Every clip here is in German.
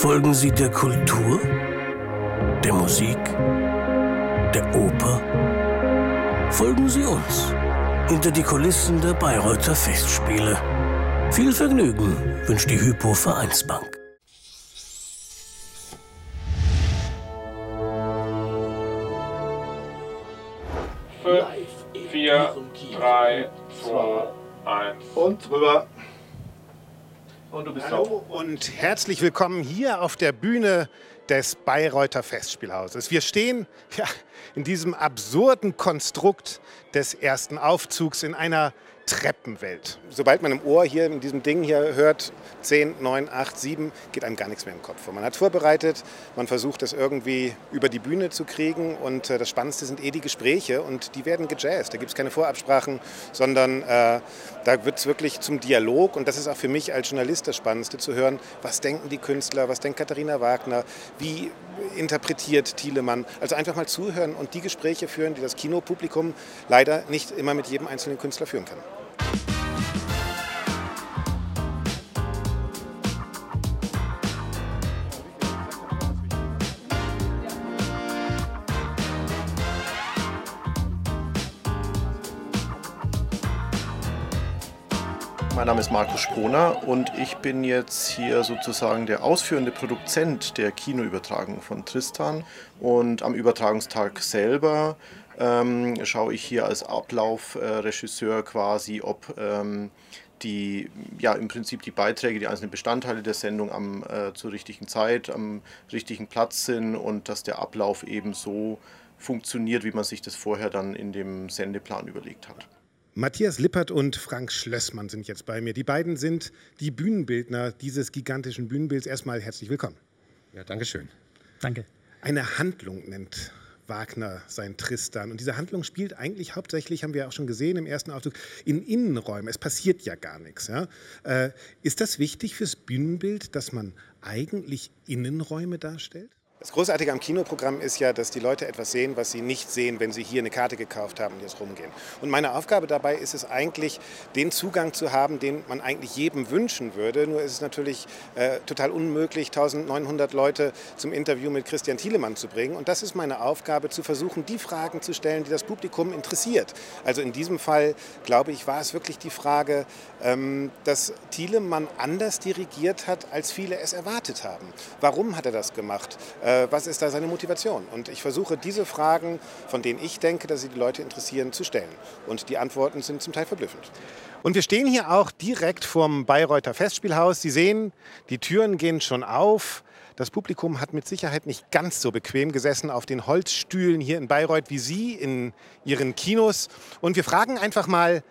Folgen Sie der Kultur, der Musik, der Oper? Folgen Sie uns hinter die Kulissen der Bayreuther Festspiele. Viel Vergnügen wünscht die Hypo Vereinsbank. Fünf, vier, drei, zwei, eins. Und drüber. Und Hallo und herzlich willkommen hier auf der Bühne des Bayreuther Festspielhauses. Wir stehen ja, in diesem absurden Konstrukt des ersten Aufzugs in einer Treppenwelt. Sobald man im Ohr hier in diesem Ding hier hört, 10, 9, 8, 7, geht einem gar nichts mehr im Kopf. Und man hat vorbereitet, man versucht das irgendwie über die Bühne zu kriegen und äh, das Spannendste sind eh die Gespräche und die werden gejazzt. Da gibt es keine Vorabsprachen, sondern äh, da wird es wirklich zum Dialog und das ist auch für mich als Journalist das Spannendste zu hören, was denken die Künstler, was denkt Katharina Wagner, wie interpretiert Thielemann. Also einfach mal zuhören und die Gespräche führen, die das Kinopublikum leider nicht immer mit jedem einzelnen Künstler führen kann. Mein Name ist Markus Sponer und ich bin jetzt hier sozusagen der ausführende Produzent der Kinoübertragung von Tristan. Und am Übertragungstag selber ähm, schaue ich hier als Ablaufregisseur quasi, ob ähm, die, ja, im Prinzip die Beiträge, die einzelnen Bestandteile der Sendung am, äh, zur richtigen Zeit, am richtigen Platz sind und dass der Ablauf eben so funktioniert, wie man sich das vorher dann in dem Sendeplan überlegt hat. Matthias Lippert und Frank Schlössmann sind jetzt bei mir. Die beiden sind die Bühnenbildner dieses gigantischen Bühnenbilds. Erstmal herzlich willkommen. Ja, danke schön. Danke. Eine Handlung nennt Wagner sein Tristan. Und diese Handlung spielt eigentlich hauptsächlich, haben wir auch schon gesehen im ersten Aufzug, in Innenräumen. Es passiert ja gar nichts. Ja? Äh, ist das wichtig fürs Bühnenbild, dass man eigentlich Innenräume darstellt? Das Großartige am Kinoprogramm ist ja, dass die Leute etwas sehen, was sie nicht sehen, wenn sie hier eine Karte gekauft haben und jetzt rumgehen. Und meine Aufgabe dabei ist es eigentlich, den Zugang zu haben, den man eigentlich jedem wünschen würde. Nur ist es natürlich äh, total unmöglich, 1900 Leute zum Interview mit Christian Thielemann zu bringen. Und das ist meine Aufgabe, zu versuchen, die Fragen zu stellen, die das Publikum interessiert. Also in diesem Fall, glaube ich, war es wirklich die Frage, ähm, dass Thielemann anders dirigiert hat, als viele es erwartet haben. Warum hat er das gemacht? Äh, was ist da seine Motivation? Und ich versuche diese Fragen, von denen ich denke, dass sie die Leute interessieren, zu stellen. Und die Antworten sind zum Teil verblüffend. Und wir stehen hier auch direkt vorm Bayreuther Festspielhaus. Sie sehen, die Türen gehen schon auf. Das Publikum hat mit Sicherheit nicht ganz so bequem gesessen auf den Holzstühlen hier in Bayreuth wie Sie in Ihren Kinos. Und wir fragen einfach mal,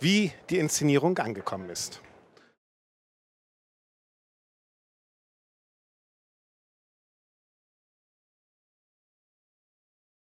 wie die Inszenierung angekommen ist.